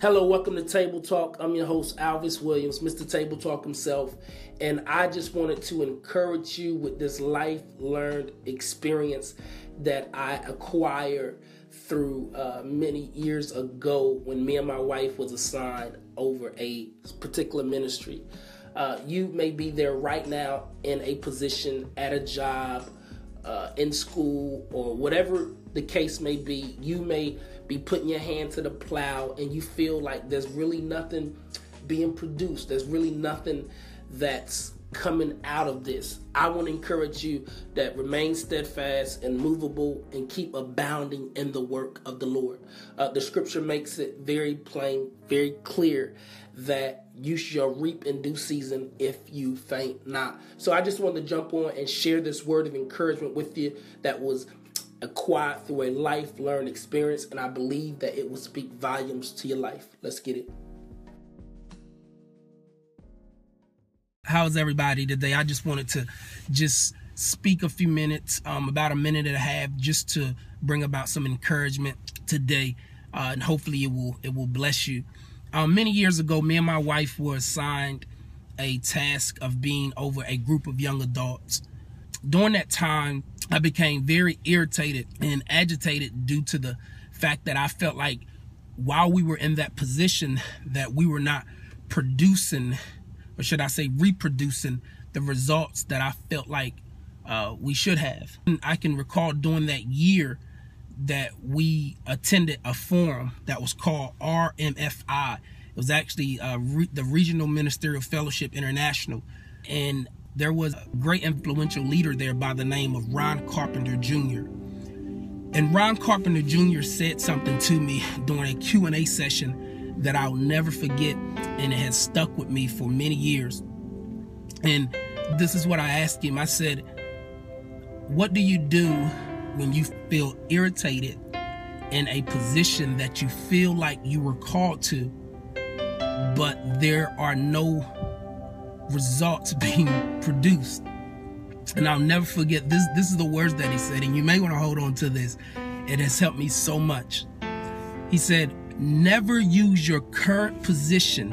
Hello, welcome to Table Talk. I'm your host, Alvis Williams, Mr. Table Talk himself. And I just wanted to encourage you with this life learned experience that I acquired through uh, many years ago when me and my wife was assigned over a particular ministry. Uh, you may be there right now in a position at a job, uh, in school, or whatever the case may be. You may be putting your hand to the plow and you feel like there's really nothing being produced. There's really nothing that's coming out of this. I want to encourage you that remain steadfast and movable and keep abounding in the work of the Lord. Uh, the scripture makes it very plain, very clear that you shall reap in due season if you faint not. So I just wanted to jump on and share this word of encouragement with you that was acquired through a life learned experience, and I believe that it will speak volumes to your life. Let's get it. How's everybody today? I just wanted to just speak a few minutes, um, about a minute and a half, just to bring about some encouragement today, uh, and hopefully it will it will bless you. Um, many years ago, me and my wife were assigned a task of being over a group of young adults. During that time, I became very irritated and agitated due to the fact that I felt like while we were in that position that we were not producing or should I say reproducing the results that I felt like uh, we should have. And I can recall during that year that we attended a forum that was called RMFI. It was actually uh, re the Regional Ministerial Fellowship International. And there was a great influential leader there by the name of Ron Carpenter Jr. And Ron Carpenter Jr. said something to me during a Q&A session that I'll never forget and it has stuck with me for many years. And this is what I asked him. I said, What do you do when you feel irritated in a position that you feel like you were called to, but there are no results being produced? And I'll never forget this. This is the words that he said, and you may want to hold on to this. It has helped me so much. He said, Never use your current position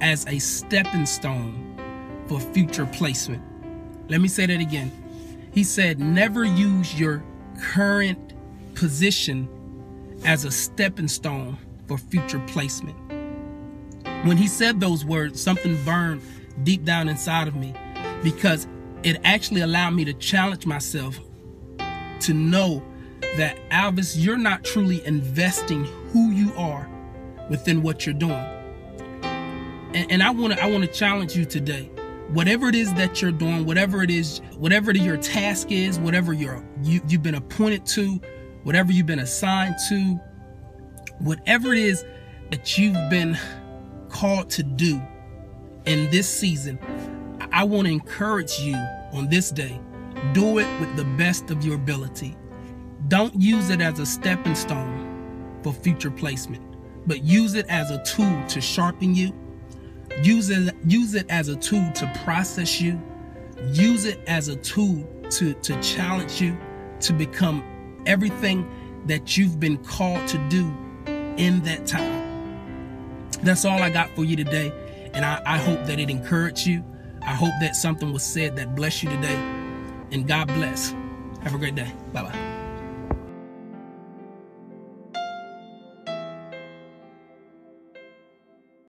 as a stepping stone for future placement. Let me say that again. He said, never use your current position as a stepping stone for future placement. When he said those words, something burned deep down inside of me because it actually allowed me to challenge myself to know that Alvis, you're not truly investing who you are within what you're doing. And, and I want to I want to challenge you today. Whatever it is that you're doing, whatever it is, whatever your task is, whatever you're you, you've been appointed to, whatever you've been assigned to, whatever it is that you've been called to do in this season, I want to encourage you on this day. Do it with the best of your ability. Don't use it as a stepping stone for future placement, but use it as a tool to sharpen you. Use it, use it as a tool to process you. Use it as a tool to, to challenge you to become everything that you've been called to do in that time. That's all I got for you today. And I, I hope that it encouraged you. I hope that something was said that blessed you today. And God bless. Have a great day. Bye bye.